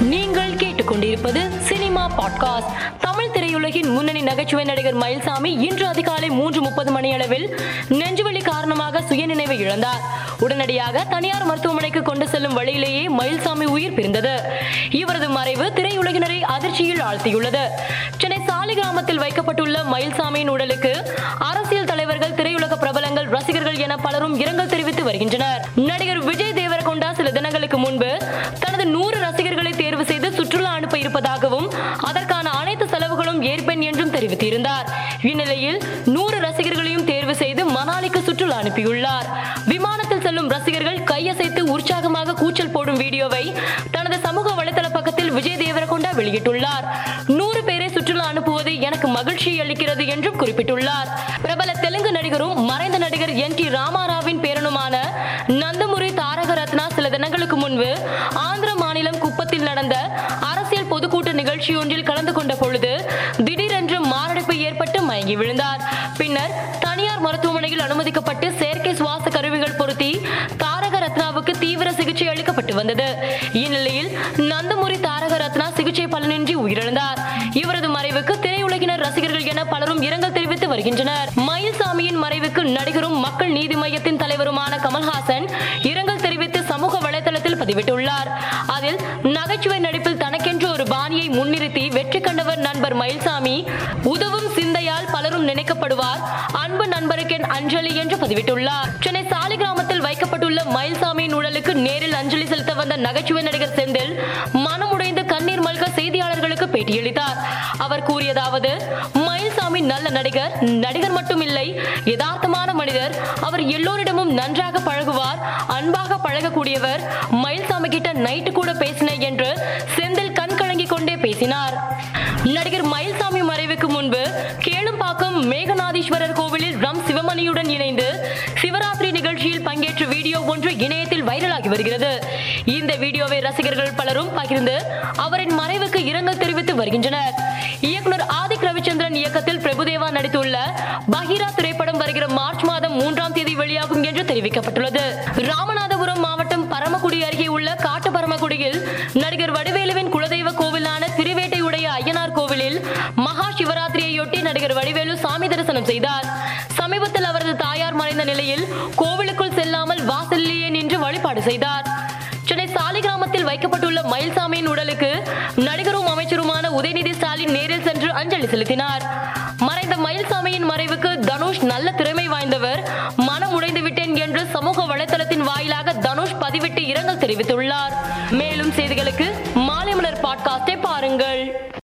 நீங்கள் கேட்டுக்கொண்டிருப்பது cinema podcast. Tamil திரையுலகின் முன்னணி நகைச்சுவை நடிகர் மயில்சாமி இன்று அதிகாலை மூன்று முப்பது மணி அளவில் நெஞ்சுவலி காரணமாக சுயநினைவை இழந்தார். உடனடியாக தனியார் மருத்துவமனைக்கு கொண்டு செல்லும் வழியிலேயே மயில்சாமி உயிர் பிரிந்தது. இவரது மறைவு திரையுலகினரை அதிர்ச்சியில் ஆழ்த்தியுள்ளது. சென்னை சாலை கிராமத்தில் வைக்கப்பட்டுள்ள மயில்சாமியின் உடலுக்கு அரசியல் தலைவர்கள் திரையுலக பிரபலங்கள் ரசிகர்கள் என பலரும் இரங்கல் தெரிவித்து வருகின்றனர். தனது நூறு ரசிகர்களை தேர்வு செய்து சுற்றுலா அனுப்ப இருப்பதாகவும் அதற்கான அனைத்து செலவுகளும் ஏற்பேன் என்றும் தெரிவித்திருந்தார். இந்நிலையில் நூறு ரசிகர்களையும் தேர்வு செய்து மணாலிக்கு சுற்றுலா அனுப்பியுள்ளார். விமானத்தில் செல்லும் ரசிகர்கள் கையசைத்து உற்சாகமாக கூச்சல் போடும் வீடியோவை தனது சமூக வலைதள பக்கத்தில் விஜய் தேவரகொண்டா வெளியிட்டுள்ளார். நூறு பேரை சுற்றுலா அனுப்புவது எனக்கு மகிழ்ச்சி அளிக்கிறது என்றும் குறிப்பிட்டுள்ளார். பிரபல தெலுங்கு நடிகரும் மறைந்த நடிகர் என் டி ராமாராவின் பேரனுமான சில முன்பு ஆந்திர மாநிலம் குப்பத்தில் நடந்த அரசியல் பொதுக்கூட்ட நிகழ்ச்சியொன்றில் கலந்து கொண்ட பொழுது திடீரென்று மாரடைப்பு ஏற்பட்டு மயங்கி விழுந்தார். பின்னர் தனியார் மருத்துவமனையில் அனுமதிக்கப்பட்டு செயற்கை சுவாச கருவிகள் பொருத்தி தாரக ரத்னாவுக்கு தீவிர சிகிச்சை அளிக்கப்பட்டு வந்தது. இந்நிலையில் நந்தமுரி தாரக ரத்னா சிகிச்சை பலனின்றி உயிரிழந்தார். இவரது மறைவுக்கு திரையுலகினர் ரசிகர்கள் என பலரும் இரங்கல் தெரிவித்து வருகின்றனர். மயில்சாமியின் மறைவுக்கு நடிகரும் மக்கள் நீதி மையத்தின் தலைவருமான கமல்ஹாசன் பதிவிட்டுள்ளார். அதில் நகைச்சுவை நடிப்பில் தனக்கென்று ஒரு பாணியை முன்னிறுத்தி வெற்றி கண்டவர் நண்பர் மயில்சாமி உதவும் சிந்தையால் பலரும் நினைக்கப்படுவார் அன்பு நண்பருக்கென் அஞ்சலி என்று பதிவிட்டுள்ளார். சென்னை சாலை கிராமத்தில் வைக்கப்பட்டுள்ள மயில்சாமியின் உடலுக்கு நேரில் அஞ்சலி செலுத்த வந்த நகைச்சுவை நடிகர் செந்தில் மனமுடைந்து பேட்டியளித்தார் அவர் கூறியதாவது மயில்சாமி நல்ல நடிகர் நடிகர் மட்டும் இல்லை யதார்த்தமான மனிதர் அவர் எல்லோரிடமும் நன்றாக பழகுவார் அன்பாக பழகக்கூடியவர் மயில்சாமி கிட்ட நைட்டு கூட பேசினேன் என்று கேளும்பாக்கம் மேகநாதீஸ்வரர் கோவிலில் ரம் சிவமணியுடன் இணைந்து சிவராத்திரி நிகழ்ச்சியில் பங்கேற்ற வீடியோ ஒன்று இணையத்தில் வைரலாகி வருகிறது. இந்த வீடியோவை ரசிகர்கள் பலரும் பகிர்ந்து அவரின் மறைவுக்கு இரங்கல் தெரிவித்து வருகின்றனர். இயக்குனர் ஆதிக் ரவிச்சந்திரன் இயக்கத்தில் பிரபுதேவா நடித்துள்ள பஹிரா திரைப்படம் வருகிற மார்ச் மாதம் மூன்றாம் தேதி வெளியாகும் என்று தெரிவிக்கப்பட்டுள்ளது. ராமநாதபுரம் மாவட்டம் பரமக்குடி அருகே உள்ள காட்டு பரமக்குடியில் நடிகர் வடிவே இதையொட்டி நடிகர் வடிவேலு சாமி தரிசனம் செய்தார். சமீபத்தில் அவரது தாயார் மறைந்த நிலையில் கோவிலுக்குள் செல்லாமல் வாசலிலேயே நின்று வழிபாடு செய்தார். சென்னை சாலி கிராமத்தில் வைக்கப்பட்டுள்ள மயில்சாமியின் உடலுக்கு நடிகரும் அமைச்சருமான உதயநிதி ஸ்டாலின் நேரில் சென்று அஞ்சலி செலுத்தினார். மறைந்த மயில்சாமியின் மறைவுக்கு தனுஷ் நல்ல திறமை வாய்ந்தவர் மனம் உடைந்து விட்டேன் என்று சமூக வலைதளத்தின் வாயிலாக தனுஷ் பதிவிட்டு இரங்கல் தெரிவித்துள்ளார். மேலும் செய்திகளுக்கு மாலை மலர் பாட்காஸ்டை பாருங்கள்.